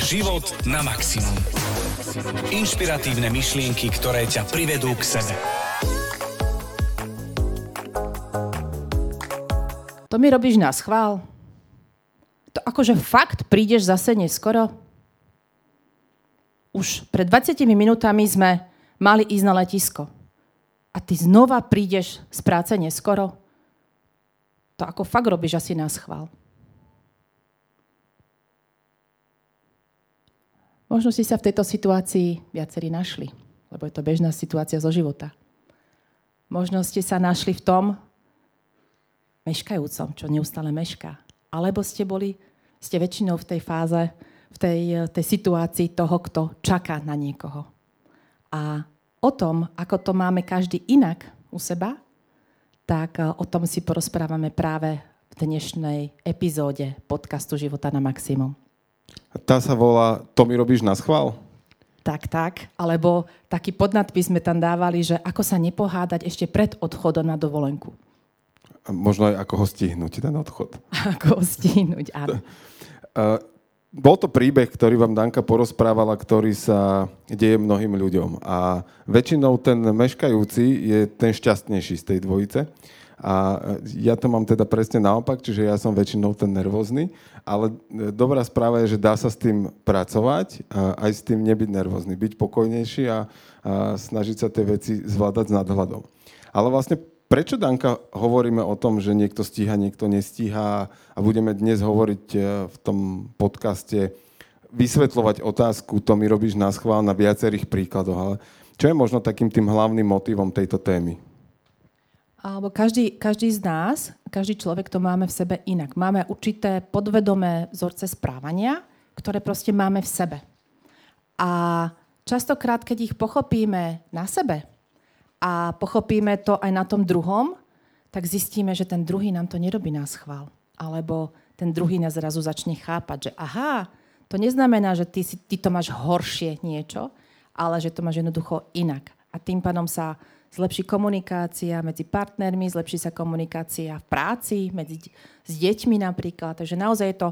Život na maximum. Inšpiratívne myšlienky, ktoré ťa privedú k sebe. To mi robíš na schvál? To akože fakt prídeš zase neskoro? Už pred 20 minútami sme mali ísť na letisko. A ty znova prídeš z práce neskoro? To ako fakt robíš asi na schvál. Možno si sa v tejto situácii viacerí našli, lebo je to bežná situácia zo života. Možno ste sa našli v tom meškajúcom, čo neustále mešká. Alebo ste boli, ste väčšinou v tej fáze, v tej, tej situácii toho, kto čaká na niekoho. A o tom, ako to máme každý inak u seba, tak o tom si porozprávame práve v dnešnej epizóde podcastu Života na maximum. Tá sa volá To mi robíš na schvál? Tak, tak. Alebo taký podnadpis sme tam dávali, že ako sa nepohádať ešte pred odchodom na dovolenku. A možno aj ako ho stihnúť, ten odchod. Ako ho stihnúť, áno. Bol to príbeh, ktorý vám Danka porozprávala, ktorý sa deje mnohým ľuďom. A väčšinou ten meškajúci je ten šťastnejší z tej dvojice. A ja to mám teda presne naopak, čiže ja som väčšinou ten nervózny, ale e, dobrá správa je, že dá sa s tým pracovať a aj s tým nebyť nervózny, byť pokojnejší a, a snažiť sa tie veci zvládať s nadhľadom. Ale vlastne prečo, Danka, hovoríme o tom, že niekto stíha, niekto nestíha a budeme dnes hovoriť e, v tom podcaste, vysvetľovať otázku, to mi robíš na schvál na viacerých príkladoch, ale čo je možno takým tým hlavným motivom tejto témy? Alebo každý, každý z nás, každý človek to máme v sebe inak. Máme určité podvedomé vzorce správania, ktoré proste máme v sebe. A častokrát, keď ich pochopíme na sebe a pochopíme to aj na tom druhom, tak zistíme, že ten druhý nám to nerobí na schvál. Alebo ten druhý nás zrazu začne chápať, že aha, to neznamená, že ty, ty to máš horšie niečo, ale že to máš jednoducho inak. A tým pádom sa zlepší komunikácia medzi partnermi, zlepší sa komunikácia v práci, medzi, s deťmi napríklad. Takže naozaj je to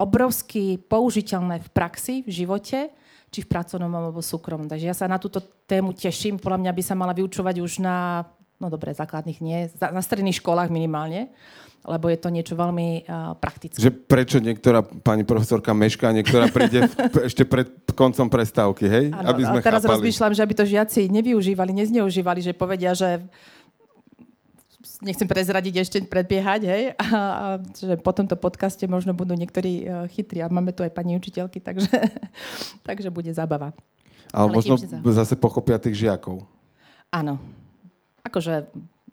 obrovsky použiteľné v praxi, v živote, či v pracovnom alebo súkromnom. Takže ja sa na túto tému teším. Podľa mňa by sa mala vyučovať už na, no dobre, základných nie, na stredných školách minimálne lebo je to niečo veľmi uh, praktické. Že prečo niektorá pani profesorka mešká, niektorá príde v, ešte pred koncom prestávky, hej? Ano, aby sme a teraz chápali. rozmýšľam, že aby to žiaci nevyužívali, nezneužívali, že povedia, že nechcem prezradiť ešte predbiehať, hej, a, a že po tomto podcaste možno budú niektorí uh, chytrí a máme tu aj pani učiteľky, takže, takže bude zábava. Ale, Ale možno zase pochopia tých žiakov. Áno. Akože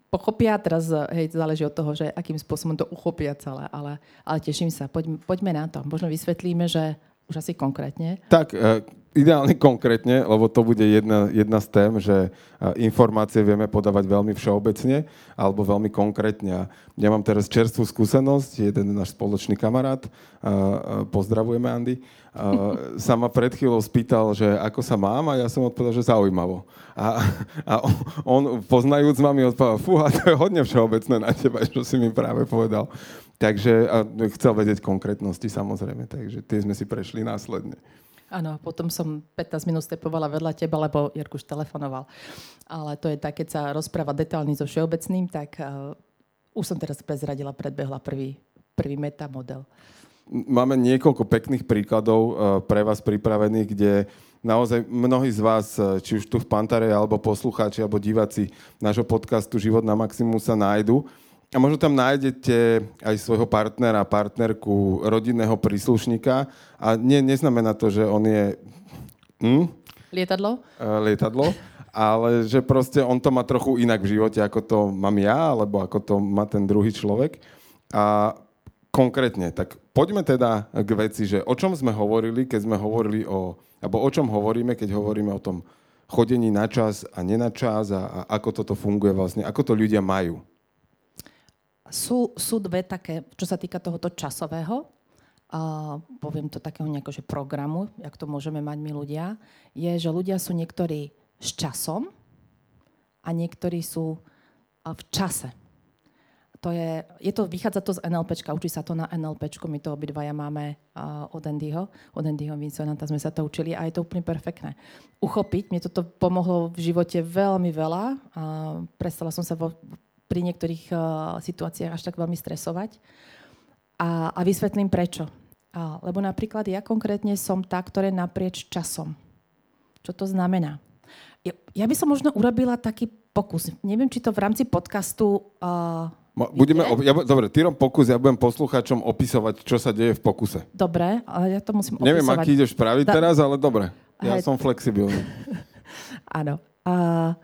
pochopia, teraz hej, záleží od toho, že akým spôsobom to uchopia celé, ale, ale teším sa, poďme, poďme na to. Možno vysvetlíme, že už asi konkrétne. Tak, e, ideálne konkrétne, lebo to bude jedna, jedna z tém, že informácie vieme podávať veľmi všeobecne alebo veľmi konkrétne. Ja mám teraz čerstvú skúsenosť, jeden náš spoločný kamarát, pozdravujeme Andy, sa ma pred chvíľou spýtal, že ako sa mám a ja som odpovedal, že zaujímavo. A, a on, poznajúc ma, mi odpovedal, fúha, to je hodne všeobecné na teba, čo si mi práve povedal. Takže a chcel vedieť konkrétnosti samozrejme, takže tie sme si prešli následne. Áno, potom som 15 minút stepovala vedľa teba, lebo Jarkuš telefonoval. Ale to je tak, keď sa rozpráva detálne so všeobecným, tak uh, už som teraz prezradila, predbehla prvý, prvý metamodel. Máme niekoľko pekných príkladov uh, pre vás pripravených, kde naozaj mnohí z vás, uh, či už tu v Pantare, alebo poslucháči, alebo diváci nášho podcastu Život na maximum sa nájdu. A možno tam nájdete aj svojho partnera, partnerku, rodinného príslušníka. A nie, neznamená to, že on je... Hm? Lietadlo? Uh, lietadlo. Ale že proste on to má trochu inak v živote, ako to mám ja, alebo ako to má ten druhý človek. A konkrétne, tak poďme teda k veci, že o čom sme hovorili, keď sme hovorili o... Alebo o čom hovoríme, keď hovoríme o tom chodení na čas a nenačas čas a, a ako toto funguje vlastne, ako to ľudia majú sú, sú dve také, čo sa týka tohoto časového, a poviem to takého nejakého že programu, jak to môžeme mať my ľudia, je, že ľudia sú niektorí s časom a niektorí sú v čase. to je, je to, vychádza to z NLPčka, učí sa to na NLPčku, my to obidvaja máme uh, od Andyho, od Andyho Vincenta sme sa to učili a je to úplne perfektné. Uchopiť, mne toto pomohlo v živote veľmi veľa a prestala som sa vo, pri niektorých uh, situáciách až tak veľmi stresovať a, a vysvetlím prečo. A, lebo napríklad ja konkrétne som tá, ktorá naprieč časom. Čo to znamená? Ja, ja by som možno urobila taký pokus. Neviem, či to v rámci podcastu uh, Budeme, ja, dobre, ty pokus, ja budem poslucháčom opisovať, čo sa deje v pokuse. Dobre, ale ja to musím Neviem, opisovať. aký ideš spraviť da... teraz, ale dobre. Ja Hej. som flexibilný. Áno. A...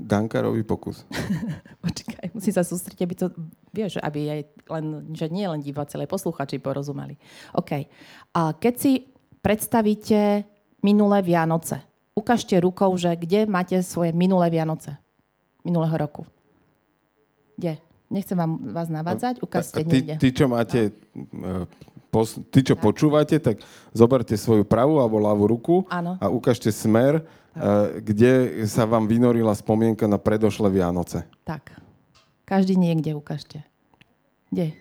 Dankarový pokus. Počkaj, musím sa sústrediť, aby to, vieš, aby aj len, že nie len diváci, ale posluchači porozumeli. OK. A keď si predstavíte minulé Vianoce, ukážte rukou, že kde máte svoje minulé Vianoce minulého roku. Kde? Nechcem vám, vás navádzať, ukážte ty, niekde. Ty, čo máte, no. Pos, ty, čo tak. počúvate, tak zoberte svoju pravú alebo ľavú ruku ano. a ukážte smer, tak. kde sa vám vynorila spomienka na predošlé Vianoce. Tak. Každý niekde ukážte. Kde?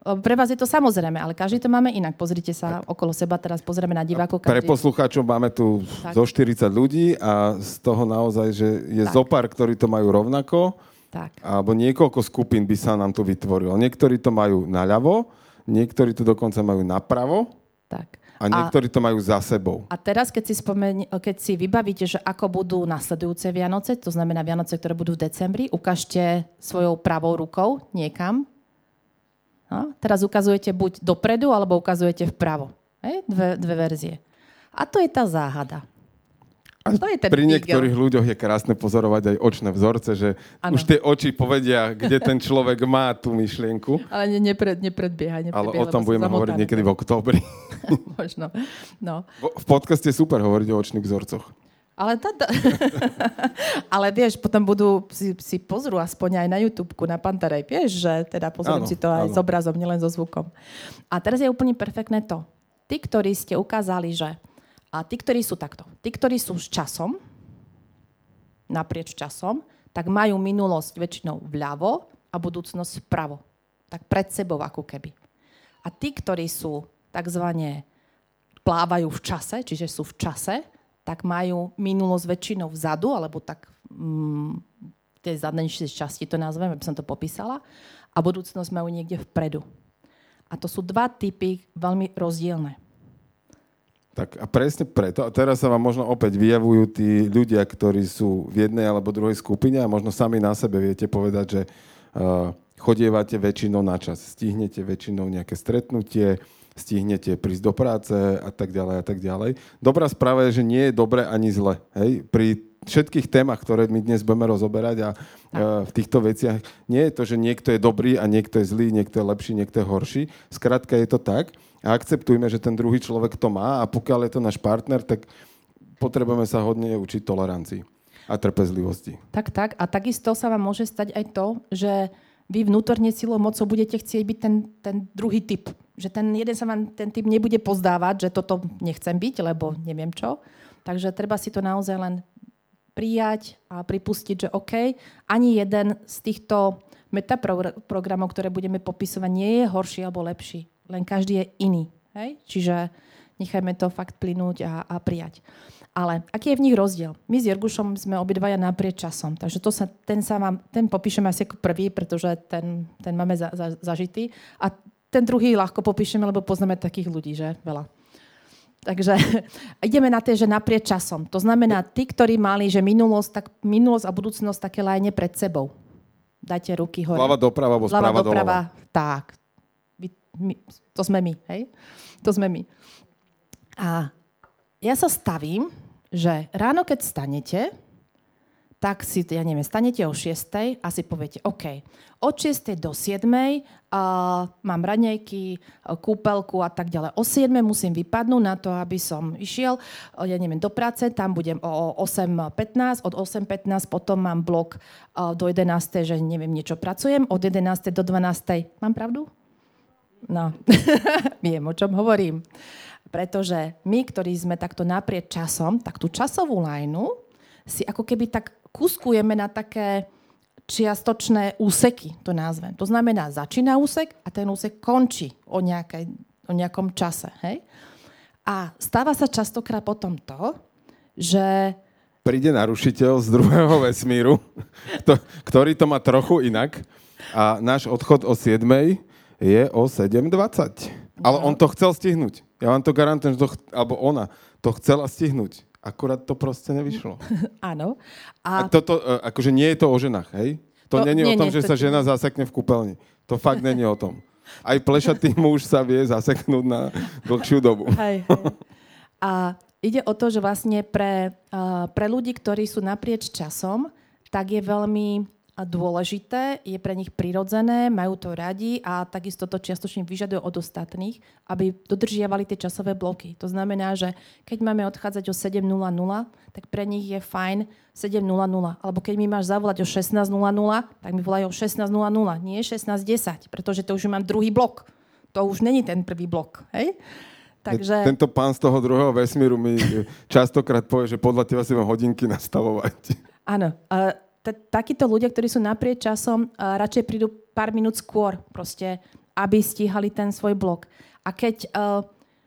Pre vás je to samozrejme, ale každý to máme inak. Pozrite sa tak. okolo seba, teraz pozrieme na divákov. Každý... Pre poslucháčov máme tu tak. zo 40 ľudí a z toho naozaj, že je tak. zopár, ktorí to majú rovnako tak. Alebo niekoľko skupín by sa nám tu vytvorilo. Niektorí to majú naľavo, niektorí to dokonca majú napravo. Tak. A niektorí to majú za sebou. A teraz, keď si, spomeni, keď si vybavíte, že ako budú nasledujúce Vianoce, to znamená Vianoce, ktoré budú v decembri, ukážte svojou pravou rukou niekam. No, teraz ukazujete buď dopredu, alebo ukazujete vpravo. Hej? Dve, dve verzie. A to je tá záhada. A to je ten pri niektorých ľuďoch je krásne pozorovať aj očné vzorce, že ano. už tie oči povedia, kde ten človek má tú myšlienku. Ale ne, nepred, nepredbieha, nepredbieha. Ale o tom budeme hovoriť niekedy v oktobri. Možno. No. V podcaste je super hovoriť o očných vzorcoch. Ale, tá, tá... ale vieš, potom budú, si, si pozrú aspoň aj na YouTube, na Pantarej, vieš, že teda pozriem áno, si to aj áno. s obrazom, nielen so zvukom. A teraz je úplne perfektné to. Tí, ktorí ste ukázali, že a tí, ktorí sú takto, tí, ktorí sú s časom, naprieč časom, tak majú minulosť väčšinou vľavo a budúcnosť vpravo. Tak pred sebou ako keby. A tí, ktorí sú takzvané plávajú v čase, čiže sú v čase, tak majú minulosť väčšinou vzadu, alebo tak mm, tej zadnejšej časti to nazvem, aby som to popísala, a budúcnosť majú niekde vpredu. A to sú dva typy veľmi rozdielne. Tak a presne preto, a teraz sa vám možno opäť vyjavujú tí ľudia, ktorí sú v jednej alebo druhej skupine a možno sami na sebe viete povedať, že uh, chodievate väčšinou na čas, stihnete väčšinou nejaké stretnutie, stihnete prísť do práce a tak ďalej a tak ďalej. Dobrá správa je, že nie je dobre ani zle. Hej? Pri všetkých témach, ktoré my dnes budeme rozoberať a uh, v týchto veciach, nie je to, že niekto je dobrý a niekto je zlý, niekto je lepší, niekto je horší. Skrátka je to tak, a akceptujme, že ten druhý človek to má a pokiaľ je to náš partner, tak potrebujeme sa hodne učiť tolerancii a trpezlivosti. Tak, tak. A takisto sa vám môže stať aj to, že vy vnútorne silou mocou budete chcieť byť ten, ten druhý typ. Že ten jeden sa vám ten typ nebude pozdávať, že toto nechcem byť, lebo neviem čo. Takže treba si to naozaj len prijať a pripustiť, že OK, ani jeden z týchto metaprogramov, ktoré budeme popisovať, nie je horší alebo lepší len každý je iný. Hej? Čiže nechajme to fakt plynúť a, a prijať. Ale aký je v nich rozdiel? My s Jergušom sme obidvaja naprieč časom, takže to sa, ten, sa vám, ten popíšeme asi ako prvý, pretože ten, ten máme za, za, zažitý. A ten druhý ľahko popíšeme, lebo poznáme takých ľudí, že veľa. Takže ideme na tie, že naprieč časom. To znamená, tí, ktorí mali, že minulosť, tak minulosť a budúcnosť také lajne pred sebou. Dajte ruky hore. Zľava doprava, alebo správa doprava. Tak, my, to sme my, hej? To sme my. A ja sa stavím, že ráno, keď stanete, tak si, ja neviem, stanete o 6. a si poviete, OK, od 6. do 7. Uh, mám raňajky, kúpelku a tak ďalej. O 7. musím vypadnúť na to, aby som išiel, ja neviem, do práce, tam budem o 8.15, od 8.15 potom mám blok uh, do 11. že neviem, niečo pracujem, od 11. do 12. Mám pravdu? No, viem, o čom hovorím. Pretože my, ktorí sme takto naprieč časom, tak tú časovú lajnu si ako keby tak kuskujeme na také čiastočné úseky, to názvem. To znamená, začína úsek a ten úsek končí o, nejakej, o nejakom čase. Hej? A stáva sa častokrát potom to, že... Príde narušiteľ z druhého vesmíru, to, ktorý to má trochu inak a náš odchod o 7 je o 7.20. Ale on to chcel stihnúť. Ja vám to garantujem, že to, ch- alebo ona to chcela stihnúť. Akurát to proste nevyšlo. Áno. A A, toto, e, akože nie je to o ženách, hej? To, To- není nie, o tom, nie, že to- sa žena zasekne v kúpeľni. To fakt není o tom. Aj plešatý muž sa vie zaseknúť na dlhšiu dobu. hej, hej. A ide o to, že vlastne pre, pre ľudí, ktorí sú naprieč časom, tak je veľmi dôležité, je pre nich prirodzené, majú to radi a takisto to čiastočne vyžaduje od ostatných, aby dodržiavali tie časové bloky. To znamená, že keď máme odchádzať o 7.00, tak pre nich je fajn 7.00. Alebo keď mi máš zavolať o 16.00, tak mi volajú o 16.00, nie 16.10, pretože to už mám druhý blok. To už není ten prvý blok. Hej? Takže... Tento pán z toho druhého vesmíru mi častokrát povie, že podľa teba si mám hodinky nastavovať. Áno. T- takíto ľudia, ktorí sú naprieč časom, a radšej prídu pár minút skôr, proste, aby stíhali ten svoj blok. A keď uh,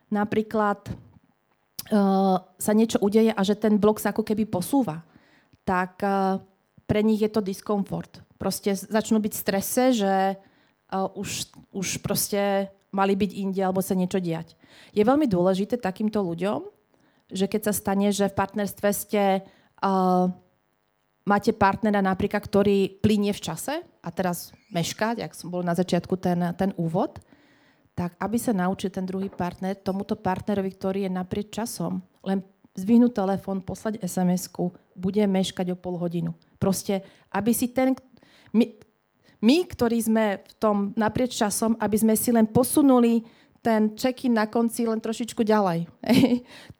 napríklad uh, sa niečo udeje a že ten blok sa ako keby posúva, tak uh, pre nich je to diskomfort. Proste začnú byť strese, že uh, už, už proste mali byť inde alebo sa niečo diať. Je veľmi dôležité takýmto ľuďom, že keď sa stane, že v partnerstve ste uh, máte partnera napríklad, ktorý plinie v čase a teraz meškať, ak som bol na začiatku ten, ten úvod, tak aby sa naučil ten druhý partner tomuto partnerovi, ktorý je naprieč časom, len zvihnúť telefón, poslať SMS-ku, bude meškať o pol hodinu. Proste, aby si ten... My, my, ktorí sme v tom naprieč časom, aby sme si len posunuli ten check-in na konci len trošičku ďalej.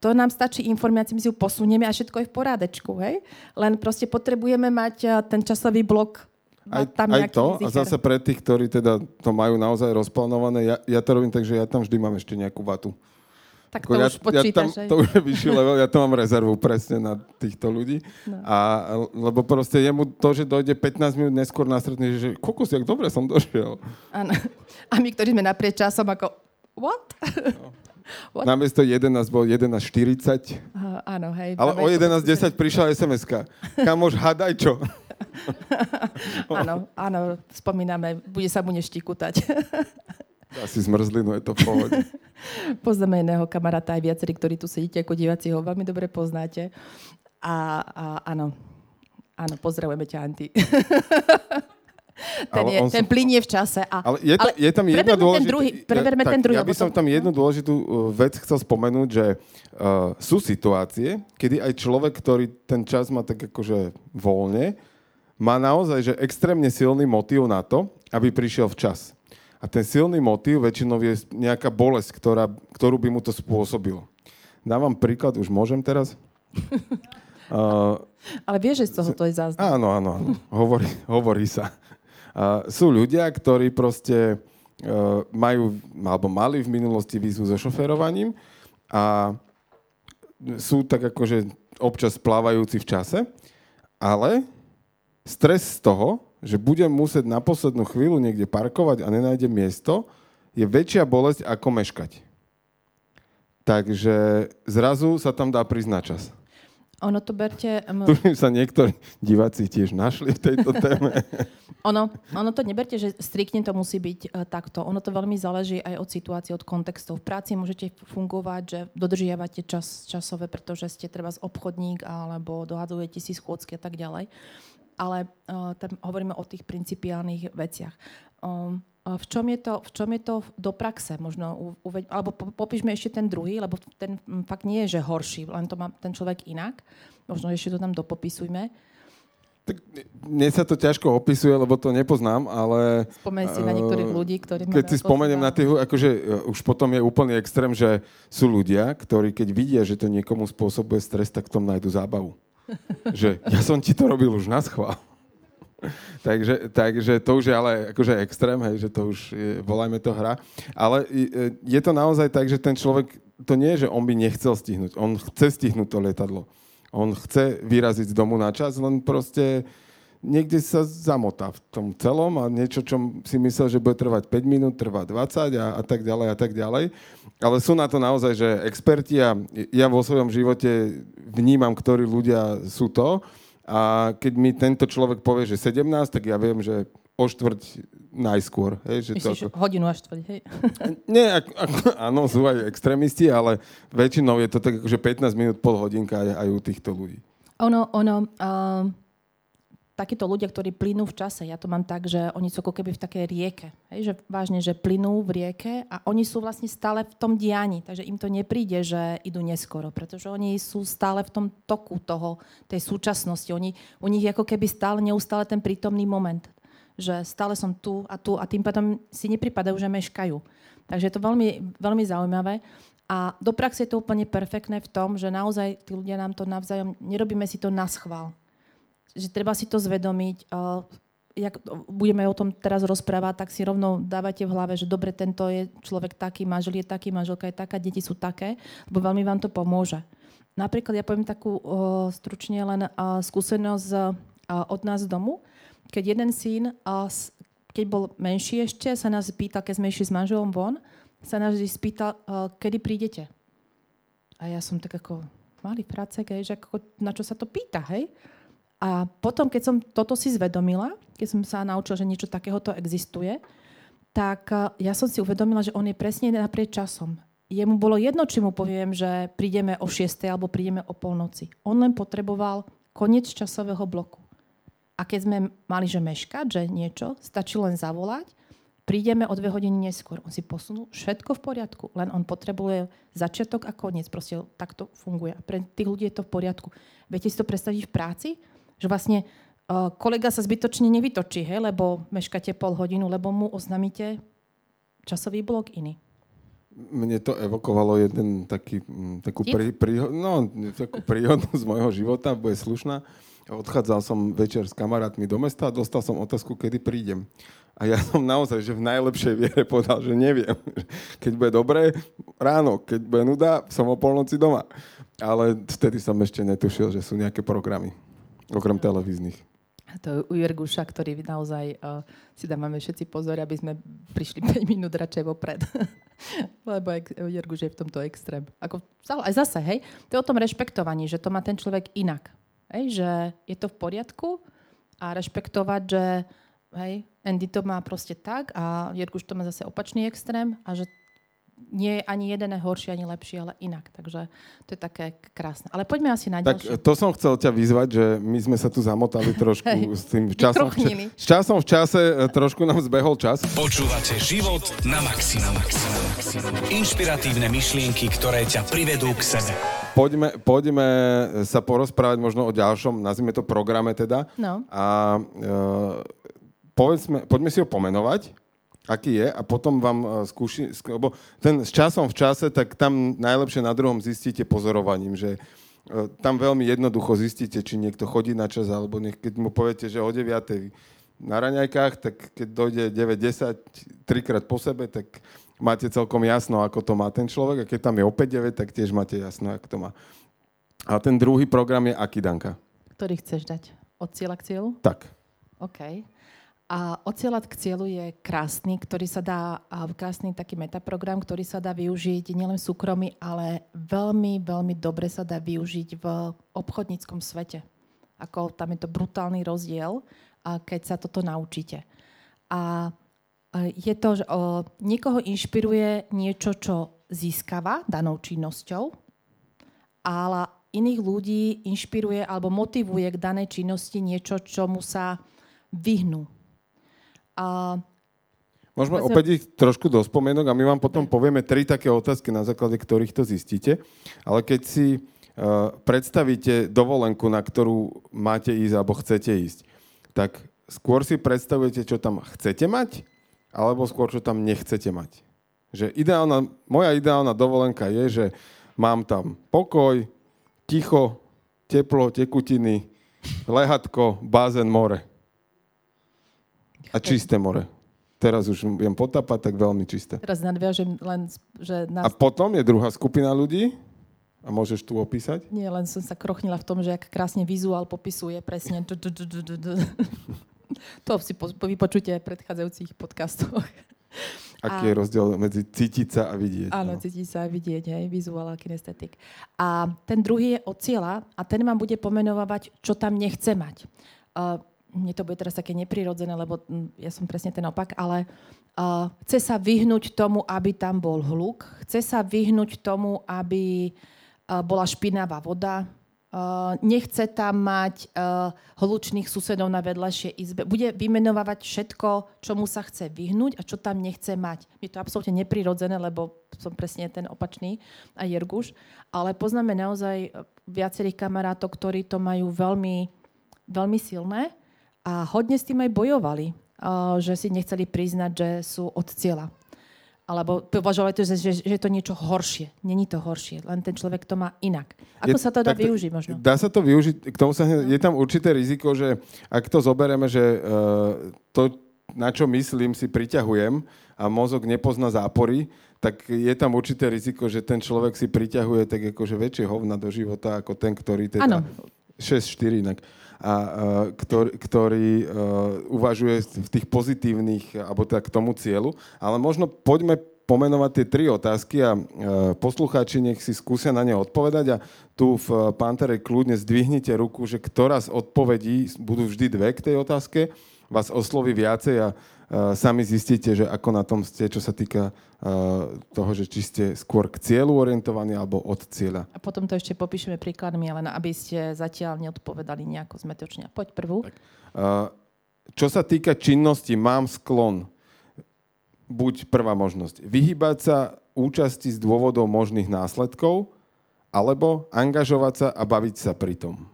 to nám stačí informácia, my si ju posunieme a všetko je v porádečku. Hej? Len proste potrebujeme mať eh, ten časový blok. Aj, mať tam aj to, a zicher. zase pre tých, ktorí teda to majú naozaj rozplánované, ja, ja to robím tak, že ja tam vždy mám ešte nejakú vatu. Tak to ja, už počítaš. ja tam, hej? to už je vyšší level, ja tam mám rezervu presne na týchto ľudí. No. A, lebo proste jemu to, že dojde 15 minút neskôr na stretnutie, že kokos, jak dobre som došiel. Áno. A my, ktorí sme naprieč časom, ako what? What? Namiesto 11 bol 11.40, Uh, áno, hej. ale o máme- 11.10 prišla SMS-ka. Kamož, hadaj čo. Áno, áno, spomíname, bude sa mu neštikutať. Asi zmrzlinu, je to v pohode. Poznáme jedného kamaráta, aj viacerí, ktorí tu sedíte ako diváci, ho veľmi dobre poznáte. A, a áno, áno, pozdravujeme ťa, Anty. Ten, Ale je, ten plinie v čase. A, Ale je, to, je tam jedna dôležitá... ten druhý, preberme tak, ten druhý. Ja by som tam jednu dôležitú uh, vec chcel spomenúť, že uh, sú situácie, kedy aj človek, ktorý ten čas má tak akože voľne, má naozaj že extrémne silný motív na to, aby prišiel včas. A ten silný motív väčšinou je nejaká bolesť, ktorá, ktorú by mu to spôsobilo. Dávam príklad, už môžem teraz? Uh, Ale vieš, že z toho to je záznam. Áno, áno, áno. Hovorí, hovorí sa. Sú ľudia, ktorí proste uh, majú, alebo mali v minulosti výzvu so šoferovaním a sú tak akože občas plávajúci v čase, ale stres z toho, že budem musieť na poslednú chvíľu niekde parkovať a nenájdem miesto, je väčšia bolesť ako meškať. Takže zrazu sa tam dá na čas. Ono to berte... Tuším sa niektorí diváci tiež našli v tejto téme. Ono, ono to neberte, že striktne to musí byť uh, takto. Ono to veľmi záleží aj od situácie, od kontextov. V práci môžete fungovať, že dodržiavate čas časové, pretože ste treba z obchodník alebo dohadujete si schôdzky a tak ďalej. Ale uh, tam hovoríme o tých principiálnych veciach. Um, v čom, je to, v čom je to do praxe? Možno uveď, alebo po- popíšme ešte ten druhý, lebo ten fakt nie je, že horší, len to má ten človek inak. Možno ešte to tam dopopisujme. Tak mne sa to ťažko opisuje, lebo to nepoznám, ale... Spomeň si na niektorých eh, ľudí, ktorí Keď si spomeniem na tých, akože eh, už potom je úplný extrém, že sú ľudia, ktorí keď vidia, že to niekomu spôsobuje stres, tak v tom nájdu zábavu. že ja som ti to robil už na schvál. takže, takže to už je ale akože extrém, hej, že to už je, volajme to hra. Ale eh, je to naozaj tak, že ten človek, to nie je, že on by nechcel stihnúť. On chce stihnúť to lietadlo. On chce vyraziť z domu na čas, len proste niekde sa zamotá v tom celom a niečo, čo si myslel, že bude trvať 5 minút, trvá 20 a, a tak ďalej a tak ďalej. Ale sú na to naozaj, že experti a ja vo svojom živote vnímam, ktorí ľudia sú to. A keď mi tento človek povie, že 17, tak ja viem, že o štvrť najskôr. Hej, že Myslíš to ako... hodinu až štvrť, hej? Nie, ako, ako, áno, sú aj extrémisti, ale väčšinou je to tak akože 15 minút, pol hodinka aj, aj u týchto ľudí. Ono, ono, uh, takíto ľudia, ktorí plynú v čase, ja to mám tak, že oni sú ako keby v takej rieke. Hej, že vážne, že plynú v rieke a oni sú vlastne stále v tom diani, takže im to nepríde, že idú neskoro, pretože oni sú stále v tom toku toho, tej súčasnosti. Oni, u nich je ako keby stále, neustále ten prítomný moment. Že stále som tu a tu a tým pádom si nepripadajú, že meškajú. Takže je to veľmi, veľmi zaujímavé. A do praxe je to úplne perfektné v tom, že naozaj tí ľudia nám to navzájom, nerobíme si to na schvál že treba si to zvedomiť. Jak budeme o tom teraz rozprávať, tak si rovno dávate v hlave, že dobre, tento je človek taký, manžel je taký, manželka je taká, deti sú také, lebo veľmi vám to pomôže. Napríklad ja poviem takú uh, stručne len skúsenosť od nás domu, keď jeden syn, keď bol menší ešte, sa nás pýtal, keď sme išli s manželom von, sa nás spýtal, uh, kedy prídete. A ja som tak ako, malý pracek, že ako, na čo sa to pýta, hej? A potom, keď som toto si zvedomila, keď som sa naučila, že niečo takéhoto existuje, tak ja som si uvedomila, že on je presne naprieč časom. Jemu bolo jedno, či mu poviem, že prídeme o 6. alebo prídeme o polnoci. On len potreboval koniec časového bloku. A keď sme mali, že meškať, že niečo, stačí len zavolať, prídeme o dve hodiny neskôr. On si posunul, všetko v poriadku, len on potrebuje začiatok a koniec. Proste takto funguje. Pre tých ľudí je to v poriadku. Viete si to predstaviť v práci? Že vlastne uh, kolega sa zbytočne nevytočí, hej, lebo meškáte pol hodinu, lebo mu oznamíte časový blok iný. Mne to evokovalo jeden taký, takú, prí, prí, no, takú príhodu z môjho života, bude slušná. Odchádzal som večer s kamarátmi do mesta a dostal som otázku, kedy prídem. A ja som naozaj, že v najlepšej viere povedal, že neviem. Keď bude dobré, ráno. Keď bude nuda, som o polnoci doma. Ale vtedy som ešte netušil, že sú nejaké programy. Okrem televíznych. To u Jerguša, ktorý naozaj uh, si dávame všetci pozor, aby sme prišli 5 minút radšej vopred. Lebo Jerguš je v tomto extrém. Ako, aj zase, hej, to je o tom rešpektovaní, že to má ten človek inak. Hej, že je to v poriadku a rešpektovať, že hej, Andy to má proste tak a Jerguš to má zase opačný extrém a že nie je ani jeden horší, ani lepší, ale inak. Takže to je také krásne. Ale poďme asi na ďalšie. Tak to som chcel ťa vyzvať, že my sme sa tu zamotali trošku s tým časom. V ča- s časom v čase e, trošku nám zbehol čas. Počúvate život na maximum. Inšpiratívne myšlienky, ktoré ťa privedú k sebe. Poďme, poďme sa porozprávať možno o ďalšom, nazvime to programe teda. No. A e, povedzme, poďme si ho pomenovať aký je a potom vám e, skúši, lebo ten s časom v čase, tak tam najlepšie na druhom zistíte pozorovaním, že e, tam veľmi jednoducho zistíte, či niekto chodí na čas, alebo nech, keď mu poviete, že o 9 na raňajkách, tak keď dojde 9-10, trikrát po sebe, tak máte celkom jasno, ako to má ten človek a keď tam je opäť 9, tak tiež máte jasno, ako to má. A ten druhý program je aký, Danka? Ktorý chceš dať? Od cieľa k cieľu? Tak. OK. A ocieľať k cieľu je krásny, ktorý sa dá, krásny taký metaprogram, ktorý sa dá využiť nielen v súkromí, ale veľmi, veľmi dobre sa dá využiť v obchodníckom svete. Ako tam je to brutálny rozdiel, keď sa toto naučíte. A je to, že niekoho inšpiruje niečo, čo získava danou činnosťou, ale iných ľudí inšpiruje alebo motivuje k danej činnosti niečo, čomu sa vyhnú a Môžeme vlastne... opäť ich trošku do spomienok a my vám potom povieme tri také otázky, na základe ktorých to zistíte. Ale keď si uh, predstavíte dovolenku, na ktorú máte ísť alebo chcete ísť, tak skôr si predstavujete, čo tam chcete mať, alebo skôr, čo tam nechcete mať. Že ideálna, moja ideálna dovolenka je, že mám tam pokoj, ticho, teplo, tekutiny, lehatko, bázen, more. A čisté more. Teraz už viem potapať, tak veľmi čisté. Teraz nadviažem len, že... Nás... A potom je druhá skupina ľudí, A môžeš tu opísať? Nie, len som sa krochnila v tom, že ak krásne vizuál popisuje presne. To si po, po vypočujte v predchádzajúcich podcastoch. Aký a, je rozdiel medzi cítiť sa a vidieť? Áno, no. cítiť sa a vidieť, hej, vizuál a kinestetik. A ten druhý je od cieľa a ten vám bude pomenovať, čo tam nechce mať. Uh, mne to bude teraz také neprirodzené, lebo hm, ja som presne ten opak, ale uh, chce sa vyhnúť tomu, aby tam bol hluk, chce sa vyhnúť tomu, aby uh, bola špinavá voda, Uh, nechce tam mať uh, hlučných susedov na vedľajšej izbe. Bude vymenovávať všetko, čomu sa chce vyhnúť a čo tam nechce mať. Je to absolútne neprirodzené, lebo som presne ten opačný a Jerguš. Ale poznáme naozaj viacerých kamarátov, ktorí to majú veľmi, veľmi silné a hodne s tým aj bojovali, uh, že si nechceli priznať, že sú od cieľa alebo považovali to, že, že, je to niečo horšie. Není to horšie, len ten človek to má inak. Ako je, sa to dá využiť možno? Dá sa to využiť, k tomu sa, je tam určité riziko, že ak to zoberieme, že uh, to, na čo myslím, si priťahujem a mozog nepozná zápory, tak je tam určité riziko, že ten človek si priťahuje tak akože väčšie hovna do života ako ten, ktorý teda... 6-4 inak a ktorý, ktorý uh, uvažuje v tých pozitívnych, alebo tak k tomu cieľu. Ale možno poďme pomenovať tie tri otázky a uh, poslucháči nech si skúsia na ne odpovedať a tu v Pantere kľudne zdvihnite ruku, že ktorá z odpovedí, budú vždy dve k tej otázke, vás osloví viacej a uh, sami zistíte, že ako na tom ste, čo sa týka toho, že či ste skôr k cieľu orientovaní alebo od cieľa. A potom to ešte popíšeme príkladmi, ale aby ste zatiaľ neodpovedali nejako zmetočne. Poď prvú. Tak. Čo sa týka činnosti, mám sklon. Buď prvá možnosť. Vyhybať sa účasti z dôvodov možných následkov, alebo angažovať sa a baviť sa pri tom.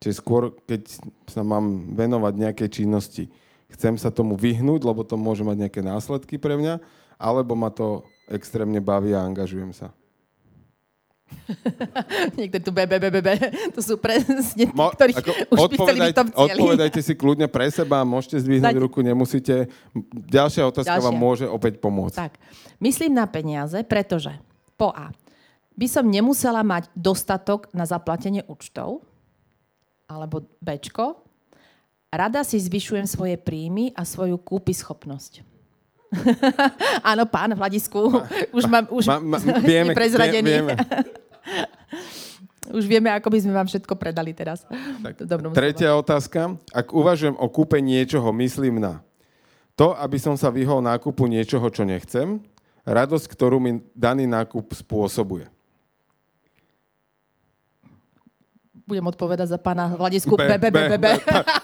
Čiže skôr, keď sa mám venovať nejakej činnosti, chcem sa tomu vyhnúť, lebo to môže mať nejaké následky pre mňa, alebo ma to extrémne baví a angažujem sa. Niekto tu be, be, be. To sú presne tí, Mo, ktorí ako, už odpovedaj, by Odpovedajte si kľudne pre seba, môžete zdvihnúť Dať... ruku, nemusíte. Ďalšia otázka Ďalšia. vám môže opäť pomôcť. Tak, myslím na peniaze, pretože po A. By som nemusela mať dostatok na zaplatenie účtov, alebo Bčko. Rada si zvyšujem svoje príjmy a svoju kúpy schopnosť. Áno, pán v hľadisku. Už, mám, už ma, ma, vieme, prezradený. Vieme. už vieme, ako by sme vám všetko predali teraz. Tak, tretia slova. otázka. Ak uvažujem o kúpe niečoho, myslím na to, aby som sa vyhol nákupu niečoho, čo nechcem, radosť, ktorú mi daný nákup spôsobuje. Budem odpovedať za pána Vladisku. B, B, B, B, B.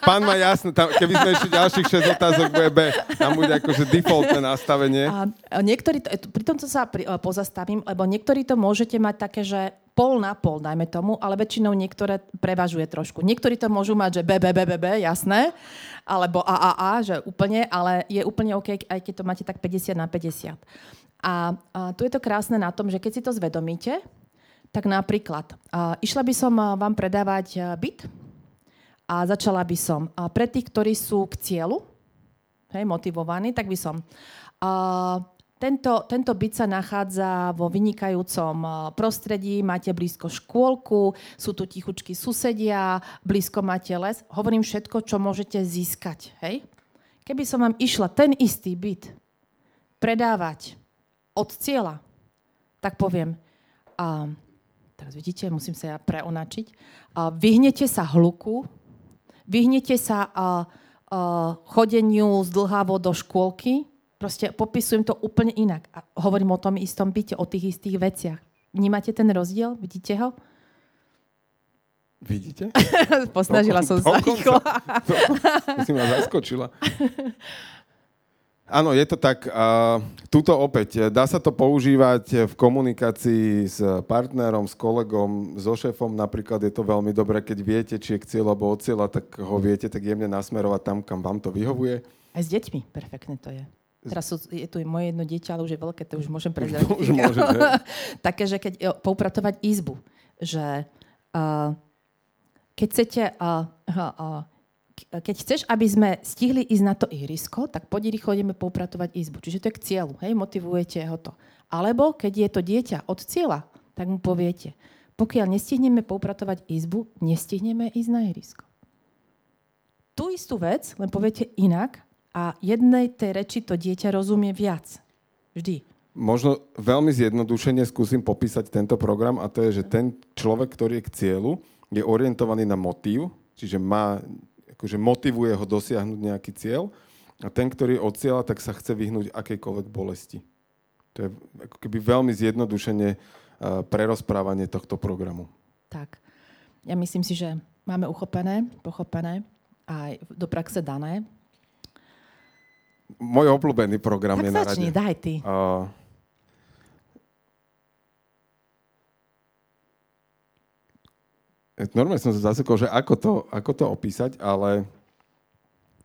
Pán má jasné, tam, keby sme ešte ďalších 6 otázok, bude B. Tam bude akože defaultné nastavenie. A niektorí, to, pri tomto sa pri, pozastavím, lebo niektorí to môžete mať také, že pol na pol, dajme tomu, ale väčšinou niektoré prevažuje trošku. Niektorí to môžu mať, že B, B, B, B, B, jasné, alebo A, A, A, že úplne, ale je úplne OK, aj keď to máte tak 50 na 50. A, a tu je to krásne na tom, že keď si to zvedomíte, tak napríklad, išla by som vám predávať byt a začala by som pre tých, ktorí sú k cieľu, hej, motivovaní, tak by som... Tento, tento byt sa nachádza vo vynikajúcom prostredí, máte blízko škôlku, sú tu tichučky susedia, blízko máte les. Hovorím všetko, čo môžete získať. Hej? Keby som vám išla ten istý byt predávať od cieľa, tak poviem, uh, teraz vidíte, musím sa ja preonačiť, vyhnete sa hluku, vyhnete sa chodeniu zdlhavo do škôlky, proste popisujem to úplne inak. A hovorím o tom istom byte, o tých istých veciach. Vnímate ten rozdiel? Vidíte ho? Vidíte? Posnažila som sa rýchlo. si ma zaskočila. Áno, je to tak. A tuto opäť, dá sa to používať v komunikácii s partnerom, s kolegom, so šéfom. Napríklad je to veľmi dobré, keď viete, či je k cieľu alebo od cieľa, tak ho viete tak jemne nasmerovať tam, kam vám to vyhovuje. Aj s deťmi, perfektne to je. Teraz sú, je tu moje jedno dieťa, ale už je veľké, to už môžem prezradiť. Už môžete. Také, že keď poupratovať izbu, že uh, keď chcete uh, uh, keď chceš, aby sme stihli ísť na to ihrisko, tak poď rýchlo ideme poupratovať izbu. Čiže to je k cieľu, hej, motivujete ho to. Alebo keď je to dieťa od cieľa, tak mu poviete, pokiaľ nestihneme poupratovať izbu, nestihneme ísť na ihrisko. Tú istú vec, len poviete inak a jednej tej reči to dieťa rozumie viac. Vždy. Možno veľmi zjednodušene skúsim popísať tento program a to je, že ten človek, ktorý je k cieľu, je orientovaný na motív, čiže má, akože motivuje ho dosiahnuť nejaký cieľ a ten, ktorý je od cieľa, tak sa chce vyhnúť akejkoľvek bolesti. To je ako keby veľmi zjednodušene uh, prerozprávanie tohto programu. Tak. Ja myslím si, že máme uchopené, pochopené aj do praxe dané. Môj obľúbený program tak je začni, na rade. daj ty. Uh, normálne som sa zasekol, že ako to, ako to opísať, ale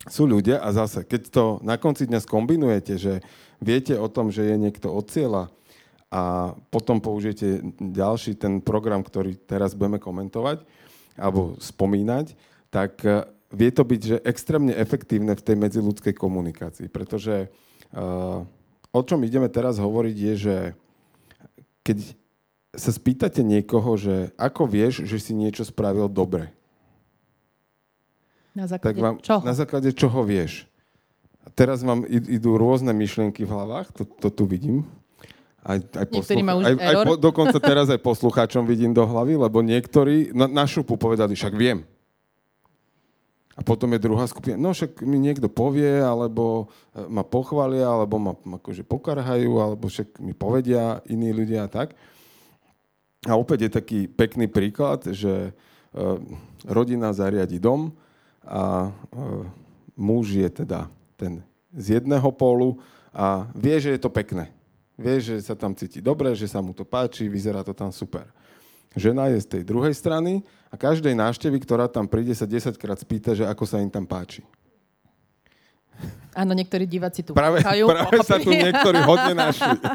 sú ľudia a zase, keď to na konci dňa skombinujete, že viete o tom, že je niekto od cieľa a potom použijete ďalší ten program, ktorý teraz budeme komentovať alebo spomínať, tak eh, vie to byť že extrémne efektívne v tej medziludskej komunikácii, pretože uh, o čom ideme teraz hovoriť je, že keď sa spýtate niekoho, že ako vieš, že si niečo spravil dobre. Na základe tak vám, čoho? Na základe čoho vieš. A teraz vám idú rôzne myšlienky v hlavách, to, to tu vidím. Aj, aj, už aj, aj po, dokonca teraz aj poslucháčom vidím do hlavy, lebo niektorí na, na šupu povedali, však viem. A potom je druhá skupina, no však mi niekto povie, alebo e, ma pochvália, alebo ma akože pokarhajú, alebo však mi povedia iní ľudia a tak. A opäť je taký pekný príklad, že uh, rodina zariadi dom a uh, muž je teda ten z jedného pólu a vie, že je to pekné. Vie, že sa tam cíti dobre, že sa mu to páči, vyzerá to tam super. Žena je z tej druhej strany a každej návštevy, ktorá tam príde, sa 10 krát spýta, že ako sa im tam páči. Áno, niektorí diváci tu Práve, púchajú, práve sa tu niektorí hodne našli.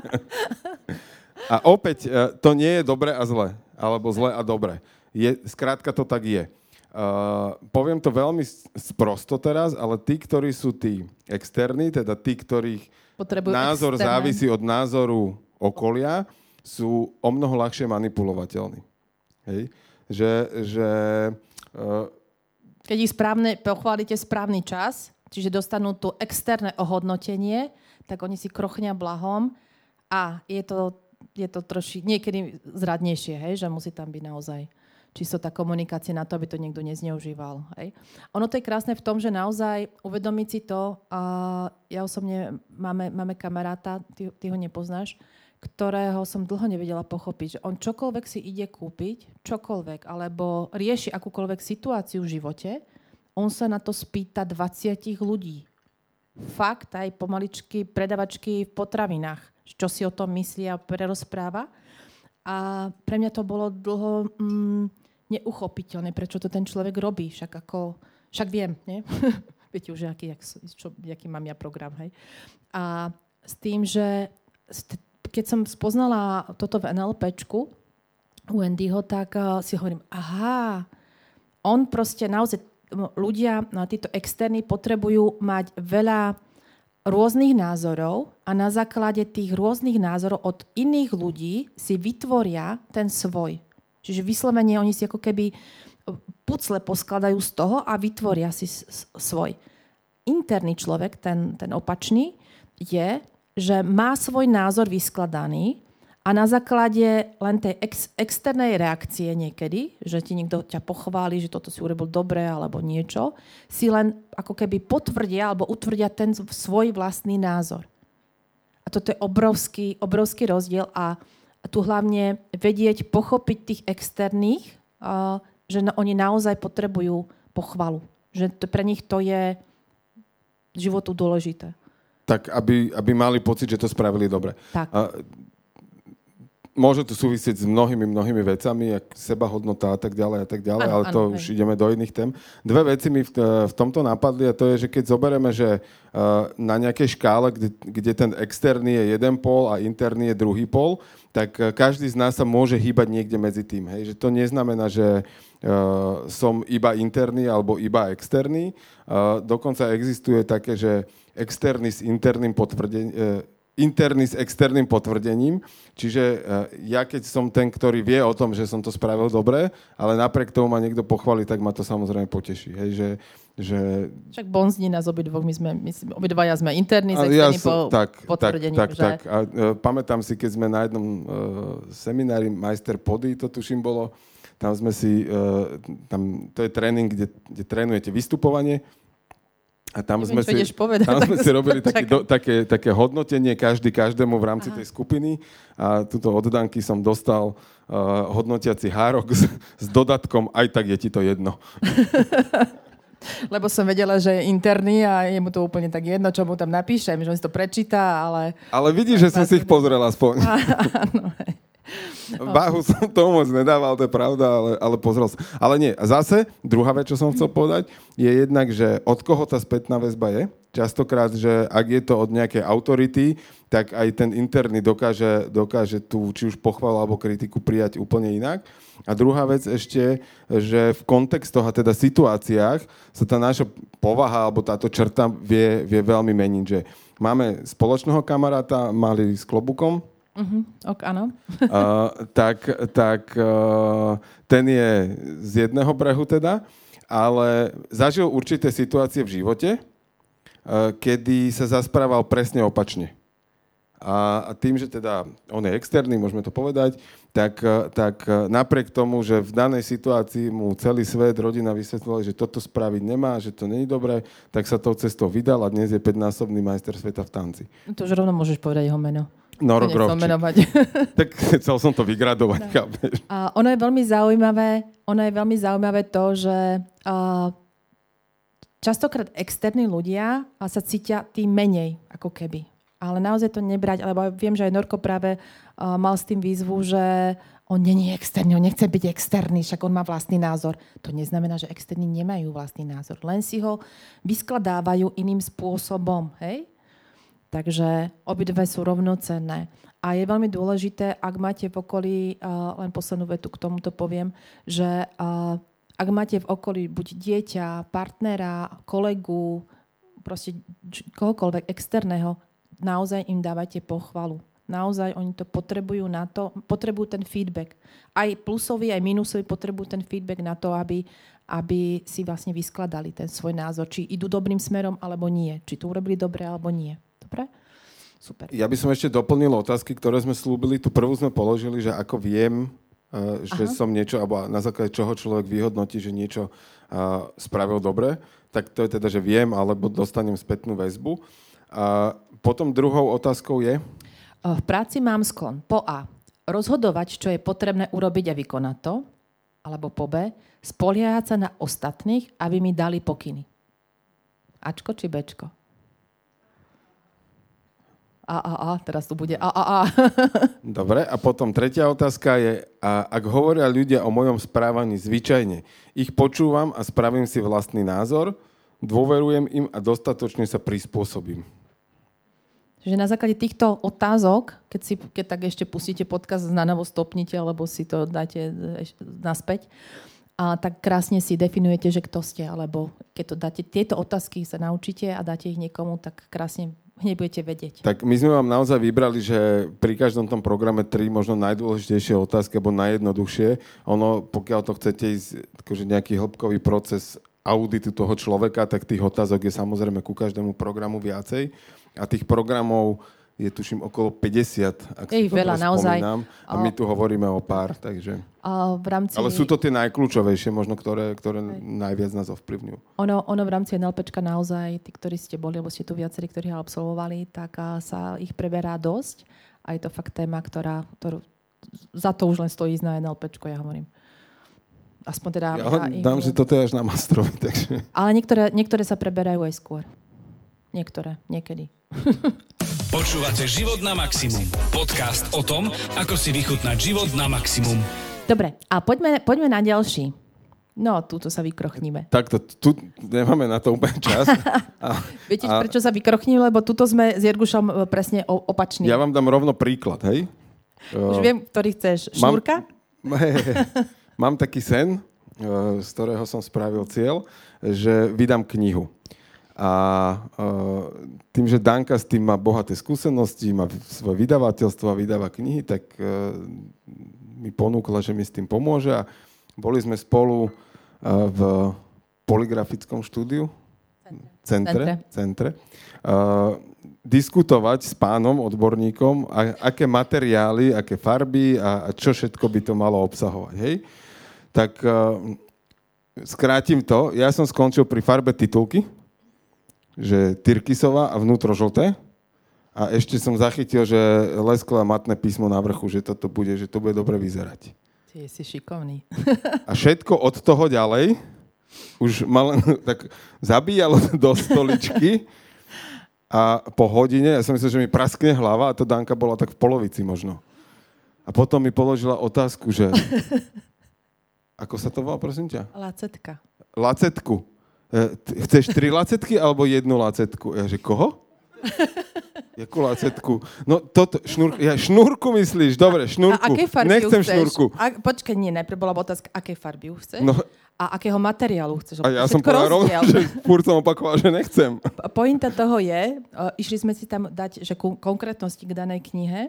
A opäť, e, to nie je dobre a zle, alebo zle a dobre. Je, skrátka to tak je. Uh, poviem to veľmi sprosto teraz, ale tí, ktorí sú tí externí, teda tí, ktorých Potrebujú názor externé. závisí od názoru okolia, sú o mnoho ľahšie manipulovateľní. Hej? Že, že uh, Keď ich správne, pochválite správny čas, čiže dostanú to externé ohodnotenie, tak oni si krochnia blahom a je to, je to troši, niekedy zradnejšie, hej, že musí tam byť naozaj čisto tá komunikácia na to, aby to niekto nezneužíval. Hej. Ono to je krásne v tom, že naozaj uvedomiť si to, a ja osobne máme, máme kamaráta, ty, ty ho nepoznáš, ktorého som dlho nevedela pochopiť, že on čokoľvek si ide kúpiť, čokoľvek, alebo rieši akúkoľvek situáciu v živote, on sa na to spýta 20 ľudí. Fakt, aj pomaličky predavačky v potravinách, čo si o tom myslia prerozpráva. A pre mňa to bolo dlho mm, neuchopiteľné, prečo to ten človek robí. Však ako, však viem, nie? Viete už, aký, jak, čo, aký mám ja program, hej? A s tým, že keď som spoznala toto v NLPčku u Andyho, tak uh, si hovorím, aha, on proste naozaj, ľudia, no, títo externí potrebujú mať veľa rôznych názorov a na základe tých rôznych názorov od iných ľudí si vytvoria ten svoj. Čiže vyslovene oni si ako keby pucle poskladajú z toho a vytvoria si svoj. Interný človek, ten, ten opačný, je, že má svoj názor vyskladaný a na základe len tej ex, externej reakcie niekedy, že ti niekto ťa pochváli, že toto si urobil dobre alebo niečo, si len ako keby potvrdia alebo utvrdia ten svoj vlastný názor. A toto je obrovský, obrovský rozdiel a, a tu hlavne vedieť, pochopiť tých externých, a, že na, oni naozaj potrebujú pochvalu. Že to, pre nich to je životu dôležité. tak, aby, aby mali pocit, že to spravili dobre. Tak. A, môže to súvisieť s mnohými, mnohými vecami, jak sebahodnota a tak ďalej a tak ďalej, Áno, ale to áno, už hej. ideme do iných tém. Dve veci mi v, v tomto napadli a to je, že keď zoberieme, že uh, na nejakej škále, kde, kde ten externý je jeden pól a interný je druhý pól, tak uh, každý z nás sa môže hýbať niekde medzi tým. Hej? Že to neznamená, že uh, som iba interný alebo iba externý. Uh, dokonca existuje také, že externý s interným potvrdením, uh, interný s externým potvrdením. Čiže uh, ja keď som ten, ktorý vie o tom, že som to spravil dobre, ale napriek tomu ma niekto pochváli, tak ma to samozrejme poteší. Hej, že, že... Však bonzní nás obidvoch, my sme, my, obidvaja sme interní s externým ja po, tak, potvrdením. Tak, že... tak. A, uh, pamätám si, keď sme na jednom uh, seminári Majster Pody, to tuším bolo, tam sme si, uh, tam, to je tréning, kde, kde trénujete vystupovanie a tam Neviem, sme, si, povedať, tam sme si robili také, do, také, také hodnotenie každý každému v rámci Aha. tej skupiny a túto od Danky som dostal uh, hodnotiaci hárok s, s dodatkom aj tak je ti to jedno. Lebo som vedela, že je interný a je mu to úplne tak jedno, čo mu tam napíšem, že on si to prečíta, ale... Ale vidíš, že som si ich pozrel aspoň. Áno, Váhu som tomu moc nedával, to je pravda, ale, ale pozrel som. Ale nie, zase, druhá vec, čo som chcel povedať, je jednak, že od koho tá spätná väzba je. Častokrát, že ak je to od nejakej autority, tak aj ten interný dokáže, dokáže tú či už pochvalu alebo kritiku prijať úplne inak. A druhá vec ešte, že v kontextoch a teda situáciách sa tá naša povaha alebo táto črta vie, vie veľmi meniť. Že máme spoločného kamaráta, mali s klobukom, Uh-huh. Ok, áno. uh, tak tak uh, ten je z jedného brehu teda, ale zažil určité situácie v živote, uh, kedy sa zasprával presne opačne. A, a tým, že teda on je externý, môžeme to povedať, tak, tak napriek tomu, že v danej situácii mu celý svet, rodina vysvetlila, že toto spraviť nemá, že to není dobré, tak sa tou cestou vydal a dnes je 5-násobný majster sveta v tanci. To už rovno môžeš povedať jeho meno. No, rok, rok. tak chcel som to vygradovať. No. A ono je veľmi zaujímavé, ono je veľmi zaujímavé to, že uh, častokrát externí ľudia sa cítia tým menej, ako keby. Ale naozaj to nebrať, lebo viem, že aj Norko práve uh, mal s tým výzvu, že on není externý, on nechce byť externý, však on má vlastný názor. To neznamená, že externí nemajú vlastný názor, len si ho vyskladávajú iným spôsobom. Hej? Takže obidve sú rovnocenné. A je veľmi dôležité, ak máte v okolí, len poslednú vetu k tomuto poviem, že ak máte v okolí buď dieťa, partnera, kolegu, proste kohokoľvek externého, naozaj im dávajte pochvalu. Naozaj oni to potrebujú na to, potrebujú ten feedback. Aj plusový, aj minusový potrebujú ten feedback na to, aby, aby si vlastne vyskladali ten svoj názor, či idú dobrým smerom alebo nie, či to urobili dobre alebo nie. Dobre? Super. Ja by som ešte doplnil otázky, ktoré sme slúbili. Tu prvú sme položili, že ako viem, uh, že Aha. som niečo, alebo na základe čoho človek vyhodnotí, že niečo uh, spravil dobre, tak to je teda, že viem, alebo dostanem spätnú väzbu. A potom druhou otázkou je? V práci mám sklon po A. Rozhodovať, čo je potrebné urobiť a vykonať to. Alebo po B. Spoliehať sa na ostatných, aby mi dali pokyny. Ačko či Bčko? A, a, a, teraz tu bude a, a, a. Dobre, a potom tretia otázka je, a ak hovoria ľudia o mojom správaní zvyčajne, ich počúvam a spravím si vlastný názor, dôverujem im a dostatočne sa prispôsobím. Že na základe týchto otázok, keď, si, keď tak ešte pustíte podcast na novo stopnite, alebo si to dáte naspäť, a tak krásne si definujete, že kto ste, alebo keď to dáte, tieto otázky sa naučíte a dáte ich niekomu, tak krásne hneď budete vedieť. Tak my sme vám naozaj vybrali, že pri každom tom programe tri možno najdôležitejšie otázky, alebo najjednoduchšie. Ono, pokiaľ to chcete ísť akože nejaký hĺbkový proces auditu toho človeka, tak tých otázok je samozrejme ku každému programu viacej. A tých programov je tuším okolo 50, ak Ej, si veľa, naozaj. A my tu hovoríme o pár, takže... A v rámci... Ale sú to tie najkľúčovejšie, možno, ktoré, ktoré najviac nás ovplyvňujú. Ono, ono v rámci NLPčka naozaj, tí, ktorí ste boli, alebo ste tu viacerí, ktorí ho absolvovali, tak sa ich preberá dosť. A je to fakt téma, ktorá, ktorú, za to už len stojí ísť na NLPčko, ja hovorím. Aspoň teda... Ja, ja dám, že toto je až na mastrovi, takže... Ale niektoré, niektoré sa preberajú aj skôr. Niektoré, niekedy. Počúvate Život na maximum. Podcast o tom, ako si vychutnať život na maximum. Dobre, a poďme, poďme na ďalší. No, túto sa vykrochníme. Takto, tu nemáme na to úplne čas. A, Viete, a... prečo sa vykrochníme? Lebo tuto sme s Jergušom e, presne opační. Ja vám dám rovno príklad, hej? Už viem, ktorý chceš. Šnúrka? Mám, he, he, mám taký sen, e, z ktorého som spravil cieľ, že vydám knihu. A uh, tým, že Danka s tým má bohaté skúsenosti, má svoje vydavateľstvo a vydáva knihy, tak uh, mi ponúkla, že mi s tým pomôže. A boli sme spolu uh, v poligrafickom štúdiu, centre, centre, centre uh, diskutovať s pánom, odborníkom, a, aké materiály, aké farby a, a čo všetko by to malo obsahovať. Hej? Tak uh, skrátim to. Ja som skončil pri farbe titulky, že Tyrkisová a vnútro žlté. A ešte som zachytil, že lesklé matné písmo na vrchu, že toto bude, že to bude dobre vyzerať. Ty si šikovný. A všetko od toho ďalej už ma len tak zabíjalo do stoličky a po hodine, ja som myslel, že mi praskne hlava a to Danka bola tak v polovici možno. A potom mi položila otázku, že... Ako sa to volá, prosím ťa? Lacetka. Lacetku. E, chceš tri lacetky alebo jednu lacetku? Ja že koho? Jakú lacetku? No toto, šnúrku, ja šnúrku myslíš, dobre, šnúrku. A aké farby Nechcem chceš? šnúrku. A, počkaj, nie, najprv bola otázka, aké farby chceš? No, a akého materiálu chceš. A ja som povedal rovno, že furt som opakoval, že nechcem. Pointa toho je, uh, išli sme si tam dať že ku, konkrétnosti k danej knihe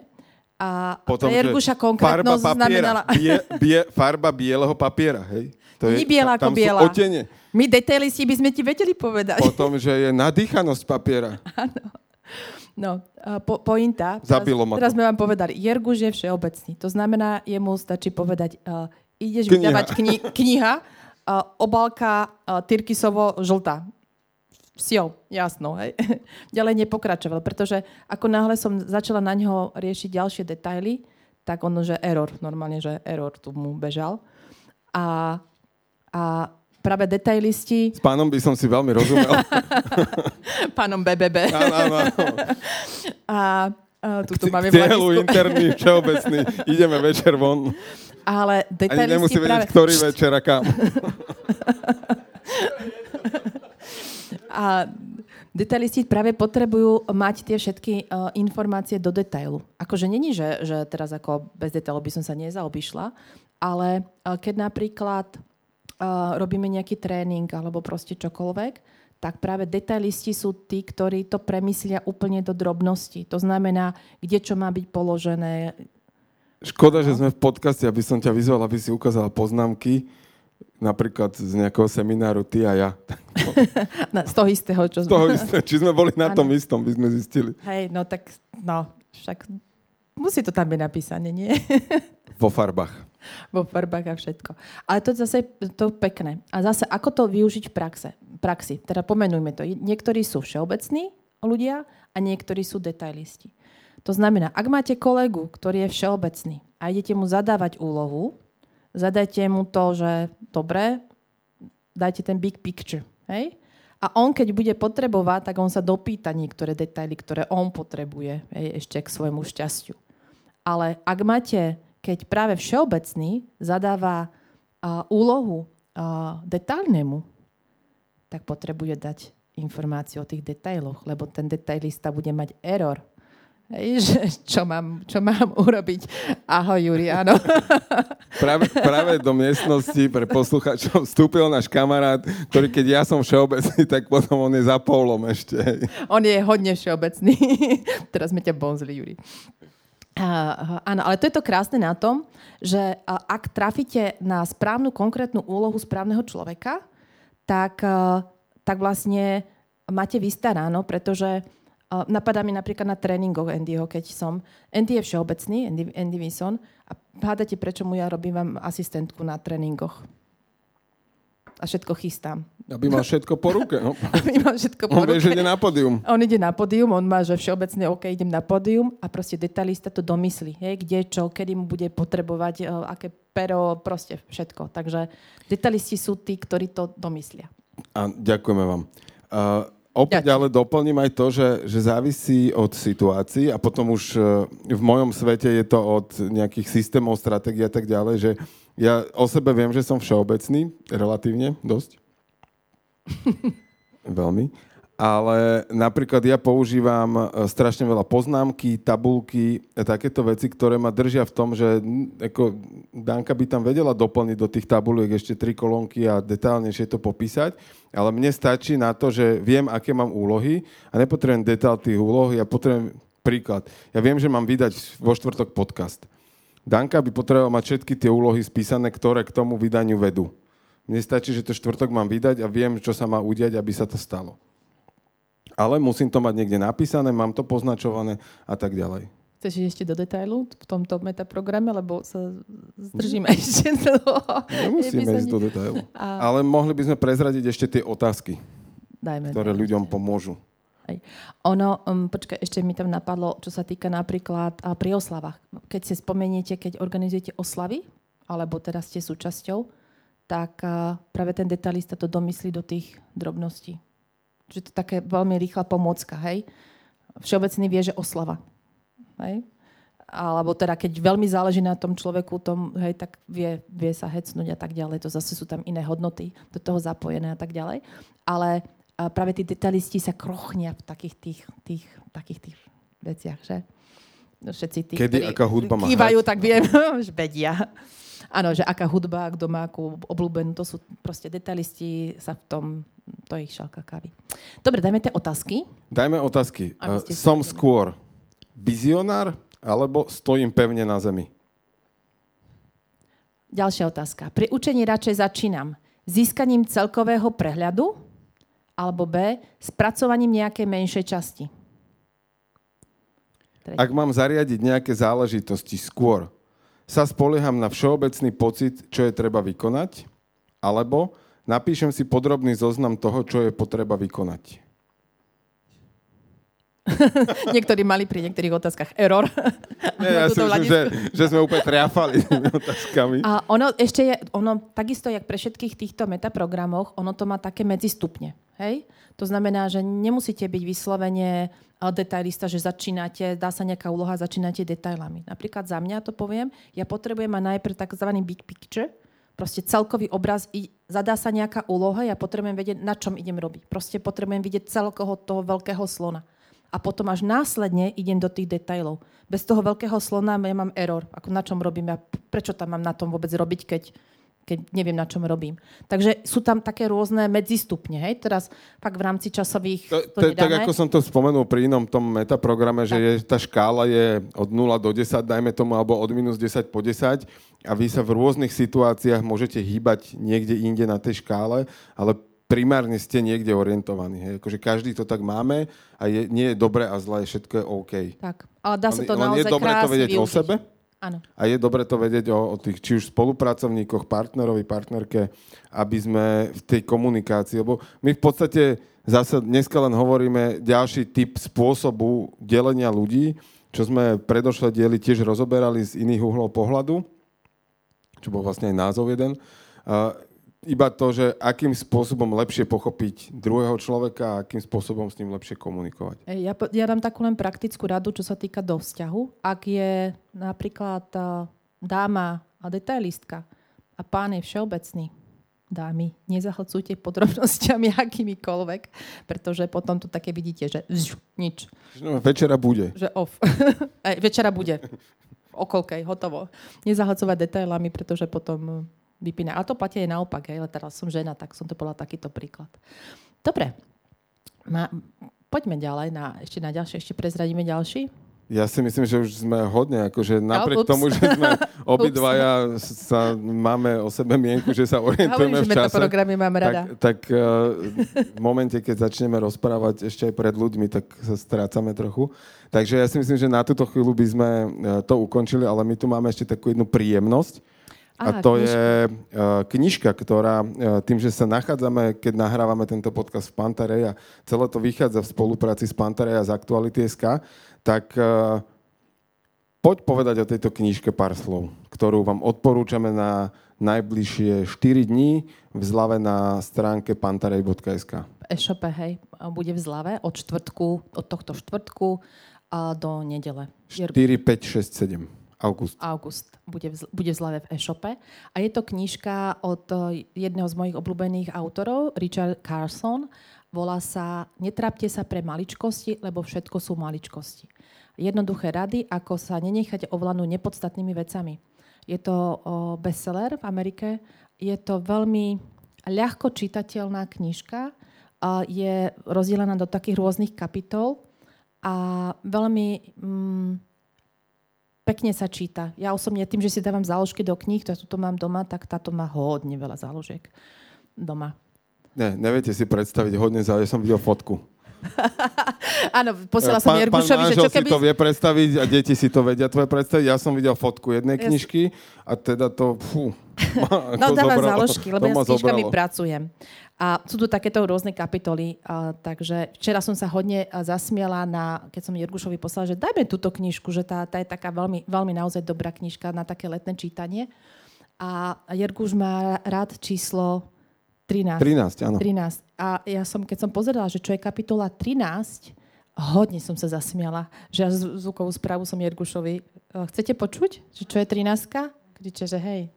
a Potom, Jerguša konkrétnosť farba papiera, znamenala... Bie, bie, farba bieleho papiera, hej? To je, biela ako biela. Otene. My detailisti by sme ti vedeli povedať. Potom, že je nadýchanosť papiera. Áno. No, po, pointa. Zabilo teraz, ma to. Teraz sme vám povedali, Jerguš je všeobecný. To znamená, jemu stačí povedať, uh, ideš kniha. vydávať kni- kniha, uh, obálka uh, Tyrkisovo-žltá. Sio, jasno, hej. Ďalej nepokračoval, pretože ako náhle som začala na ňo riešiť ďalšie detaily, tak ono, že error, normálne, že error tu mu bežal. A a práve detailisti... S pánom by som si veľmi rozumel. pánom BBB. Áno, áno, A, a tuto máme Cieľu interný, všeobecný. Ideme večer von. Ale detailisti Ani nemusí práve... vedieť, ktorý večer a kam. a detailisti práve potrebujú mať tie všetky uh, informácie do detailu. Akože není, že, že teraz ako bez detailov by som sa nezaobišla, ale uh, keď napríklad robíme nejaký tréning alebo proste čokoľvek, tak práve detailisti sú tí, ktorí to premyslia úplne do drobnosti. To znamená, kde čo má byť položené. Škoda, no. že sme v podcaste, aby som ťa vyzval, aby si ukázala poznámky, napríklad z nejakého semináru ty a ja. No, z toho istého, čo sme... Z toho istého. Či sme boli na ano. tom istom, by sme zistili. Hej, no tak, no, však musí to tam byť napísané, nie? Vo farbách. Vo farbách a všetko. Ale to zase to pekné. A zase, ako to využiť v praxe, praxi? Teda pomenujme to. Niektorí sú všeobecní ľudia a niektorí sú detailisti. To znamená, ak máte kolegu, ktorý je všeobecný a idete mu zadávať úlohu, zadajte mu to, že dobre, dajte ten big picture. Hej? A on, keď bude potrebovať, tak on sa dopýta niektoré detaily, ktoré on potrebuje hej, ešte k svojmu šťastiu. Ale ak máte keď práve všeobecný zadáva uh, úlohu uh, detailnému, tak potrebuje dať informáciu o tých detailoch, lebo ten detailista bude mať error. Hej, že čo mám, čo mám urobiť? Ahoj, Juri, áno. Práve, práve do miestnosti pre posluchačov vstúpil náš kamarát, ktorý keď ja som všeobecný, tak potom on je za polom ešte. On je hodne všeobecný. Teraz sme ťa bonzli, Juri. Uh, áno, ale to je to krásne na tom, že uh, ak trafíte na správnu konkrétnu úlohu správneho človeka, tak, uh, tak vlastne máte vystaráno, pretože uh, napadá mi napríklad na tréningoch Andyho, keď som... Andy je všeobecný, Andy, Andy Wilson, a hádate, prečo mu ja robím vám asistentku na tréningoch a všetko chystám. Aby mal všetko po ruke. No. Aby mal všetko po on ruke. vie, že ide na pódium. On ide na pódium, on má, že všeobecne, OK, idem na pódium a proste detailista to domyslí. Hej, kde, čo, kedy mu bude potrebovať, uh, aké pero, proste všetko. Takže detalisti sú tí, ktorí to domyslia. A ďakujeme vám. Uh, opäť Ďakujem. ale doplním aj to, že, že závisí od situácií a potom už uh, v mojom svete je to od nejakých systémov, stratégií a tak ďalej, že ja o sebe viem, že som všeobecný, relatívne, dosť. Veľmi. ale napríklad ja používam e, strašne veľa poznámky, tabulky, e, takéto veci, ktoré ma držia v tom, že ako Danka by tam vedela doplniť do tých tabuliek ešte tri kolónky a detálnejšie to popísať, ale mne stačí na to, že viem, aké mám úlohy a nepotrebujem detál tých úloh, ja potrebujem príklad. Ja viem, že mám vydať vo štvrtok podcast. Danka by potrebovala mať všetky tie úlohy spísané, ktoré k tomu vydaniu vedú. Mne stačí, že to štvrtok mám vydať a viem, čo sa má udiať, aby sa to stalo ale musím to mať niekde napísané, mám to poznačované a tak ďalej. Chceš ísť ešte do detailu v tomto metaprograme, lebo sa zdržíme mm. ešte dlho. Nemusíme ísť do detailu. A... Ale mohli by sme prezradiť ešte tie otázky, Dajme ktoré to. ľuďom pomôžu. Aj. Ono, um, počkaj, ešte mi tam napadlo, čo sa týka napríklad a pri oslavách. Keď si spomeniete, keď organizujete oslavy, alebo teraz ste súčasťou, tak uh, práve ten detailista to domyslí do tých drobností že to je také veľmi rýchla pomôcka, hej. Všeobecný vie, že oslava. Hej? Alebo teda, keď veľmi záleží na tom človeku, tom, hej, tak vie, vie sa hecnúť a tak ďalej. To zase sú tam iné hodnoty do toho zapojené a tak ďalej. Ale a práve tí detalisti sa krochnia v takých tých, tých, takých tých veciach, že? Všetci tí, Kedy aká hudba má kývajú, tak viem, že vedia. Áno, že aká hudba, kto má akú obľúbenú, to sú proste detalisti, sa v tom, to je ich šalka kávy. Dobre, dajme tie otázky. Dajme otázky. Uh, som skôr vizionár, alebo stojím pevne na zemi? Ďalšia otázka. Pri učení radšej začínam získaním celkového prehľadu, alebo B, spracovaním nejakej menšej časti. Ak mám zariadiť nejaké záležitosti skôr sa spolieham na všeobecný pocit, čo je treba vykonať, alebo napíšem si podrobný zoznam toho, čo je potreba vykonať. Niektorí mali pri niektorých otázkach error. Nie, ja si myslím, že, že sme úplne triafali tými otázkami. A ono ešte je, ono takisto, jak pre všetkých týchto metaprogramoch, ono to má také medzistupne. Hej? To znamená, že nemusíte byť vyslovene detailista, že začínate, dá sa nejaká úloha, začínate detailami. Napríklad za mňa to poviem, ja potrebujem mať najprv tzv. big picture, proste celkový obraz, zadá sa nejaká úloha, ja potrebujem vedieť, na čom idem robiť. Proste potrebujem vidieť celkoho toho veľkého slona. A potom až následne idem do tých detailov. Bez toho veľkého slona ja mám error. Ako na čom robím, ja prečo tam mám na tom vôbec robiť, keď keď neviem, na čom robím. Takže sú tam také rôzne medzistupne. Hej? Teraz fakt v rámci časových... To, to, to tak ako som to spomenul pri inom tom metaprograme, že je, tá škála je od 0 do 10, dajme tomu, alebo od minus 10 po 10 a vy sa v rôznych situáciách môžete hýbať niekde inde na tej škále, ale primárne ste niekde orientovaní. Hej? Akože každý to tak máme a je, nie je dobré a zlé, všetko je OK. Tak, ale dá sa to ale, naozaj je dobré to vedieť využiť. o sebe, Áno. A je dobre to vedieť o, o tých či už spolupracovníkoch, partnerovi, partnerke, aby sme v tej komunikácii, lebo my v podstate zase dneska len hovoríme ďalší typ spôsobu delenia ľudí, čo sme predošlé diely tiež rozoberali z iných uhlov pohľadu, čo bol vlastne aj názov jeden iba to, že akým spôsobom lepšie pochopiť druhého človeka a akým spôsobom s ním lepšie komunikovať. Ja, ja dám takú len praktickú radu, čo sa týka do vzťahu. Ak je napríklad tá dáma a detailistka a pán je všeobecný, dámy, nezahlcujte podrobnosťami akýmikoľvek, pretože potom to také vidíte, že zž, nič. No, večera bude. Že off. večera bude. Okolkej, hotovo. Nezahlcovať detailami, pretože potom vypína. Ale to platí aj naopak, hej, ale teraz som žena, tak som to bola takýto príklad. Dobre, Ma, poďme ďalej, na, ešte na ďalšie, ešte prezradíme ďalší. Ja si myslím, že už sme hodne, akože napriek no, tomu, že sme obidvaja sa máme o sebe mienku, že sa orientujeme Hovorím, v čase. programy mám rada. Tak, tak uh, v momente, keď začneme rozprávať ešte aj pred ľuďmi, tak sa strácame trochu. Takže ja si myslím, že na túto chvíľu by sme uh, to ukončili, ale my tu máme ešte takú jednu príjemnosť a to knižka. je uh, knižka, ktorá uh, tým, že sa nachádzame, keď nahrávame tento podcast v Pantarej a celé to vychádza v spolupráci s Pantarej a z Aktuality.sk, tak uh, poď povedať o tejto knižke pár slov, ktorú vám odporúčame na najbližšie 4 dní v zlave na stránke pantarej.sk. E-shope, hej, bude v zlave od čtvrtku, od tohto štvrtku a do nedele. 4, 5, 6, 7. August. August bude v, bude v zlave v e-shope. A je to knižka od eh, jedného z mojich obľúbených autorov, Richard Carson. Volá sa Netrápte sa pre maličkosti, lebo všetko sú maličkosti. Jednoduché rady, ako sa nenechať ovládnuť nepodstatnými vecami. Je to bestseller v Amerike. Je to veľmi ľahko čitateľná knižka. Je rozdelená do takých rôznych kapitol a veľmi mm, pekne sa číta. Ja osobne tým, že si dávam záložky do kníh, to tu mám doma, tak táto má hodne veľa záložiek doma. Ne, neviete si predstaviť hodne záložiek. Ja som videl fotku. Áno, posiela som Jergušovi, že čo keby... si to vie predstaviť a deti si to vedia tvoje predstaviť. Ja som videl fotku jednej knižky a teda to... Fú, no dáva záložky, lebo ja s knižkami pracujem. A sú tu takéto rôzne kapitoly, a, takže včera som sa hodne zasmiela, na, keď som Jergušovi poslala, že dajme túto knižku, že tá, tá je taká veľmi, veľmi naozaj dobrá knižka na také letné čítanie. A Jerguš má rád číslo 13. 13, áno. 13. A ja som, keď som pozerala, že čo je kapitola 13, hodne som sa zasmiala, že ja zvukovú správu som Jergušovi. Chcete počuť, že čo je 13? Kriče, že hej,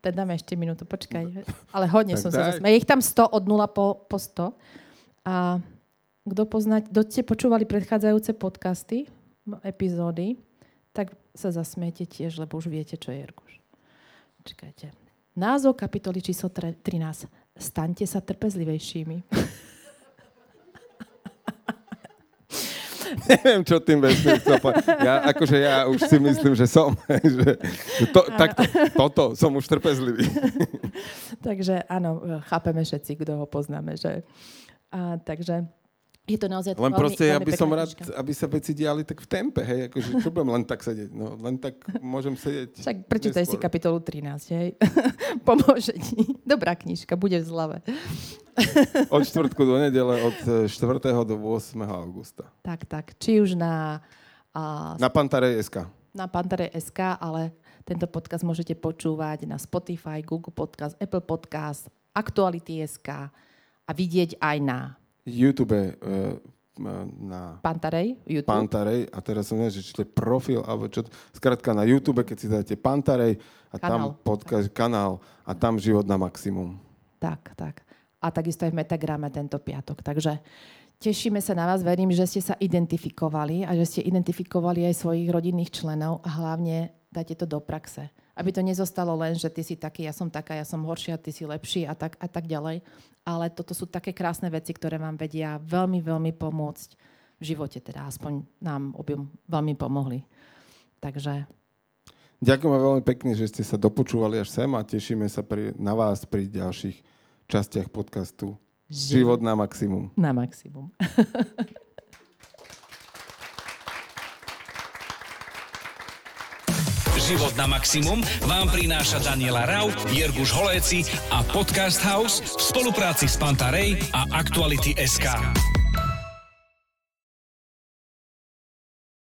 tak dáme ešte minútu, počkaj. Ale hodne som sa zasmiala. Je ich tam 100 od 0 po, po 100. A kto pozná, kto ste počúvali predchádzajúce podcasty, epizódy, tak sa zasmiete tiež, lebo už viete, čo je Jerguš. Čakajte. Názov kapitoly číslo 13. Staňte sa trpezlivejšími. Neviem, čo tým vesmír chcel povedať. Ja, akože ja už si myslím, že som. že to, takto, toto, som už trpezlivý. takže áno, chápeme všetci, kto ho poznáme. Že, a, takže je to naozaj Len proste, ja by som rád, aby sa veci diali tak v tempe, hej, akože čo budem len tak sedieť, no, len tak môžem sedieť. Však prečítaj si kapitolu 13, hej. Pomôže ti. Dobrá knižka, bude v zlave. od čtvrtku do nedele, od 4. do 8. augusta. Tak, tak. Či už na... Uh, na Pantare.sk. Na Pantare.sk, ale tento podcast môžete počúvať na Spotify, Google Podcast, Apple Podcast, Aktuality.sk a vidieť aj na YouTube uh, na... Pantarej? YouTube? Pantarej. A teraz som neviem, či to je profil, alebo čo... Skrátka na YouTube, keď si dáte Pantarej a kanál. tam podcast, kanál a tam život na maximum. Tak, tak. A takisto aj v Metagrame tento piatok. Takže tešíme sa na vás. Verím, že ste sa identifikovali a že ste identifikovali aj svojich rodinných členov a hlavne dajte to do praxe aby to nezostalo len, že ty si taký, ja som taká, ja som horšia, ty si lepší a tak, a tak ďalej. Ale toto sú také krásne veci, ktoré vám vedia veľmi, veľmi pomôcť v živote, teda aspoň nám objom veľmi pomohli. Takže... Ďakujem veľmi pekne, že ste sa dopočúvali až sem a tešíme sa pri, na vás pri ďalších častiach podcastu Život na maximum. Na maximum. Život na maximum vám prináša Daniela Rau, Jirguš Holéci a Podcast House v spolupráci s Pantarej a Aktuality SK.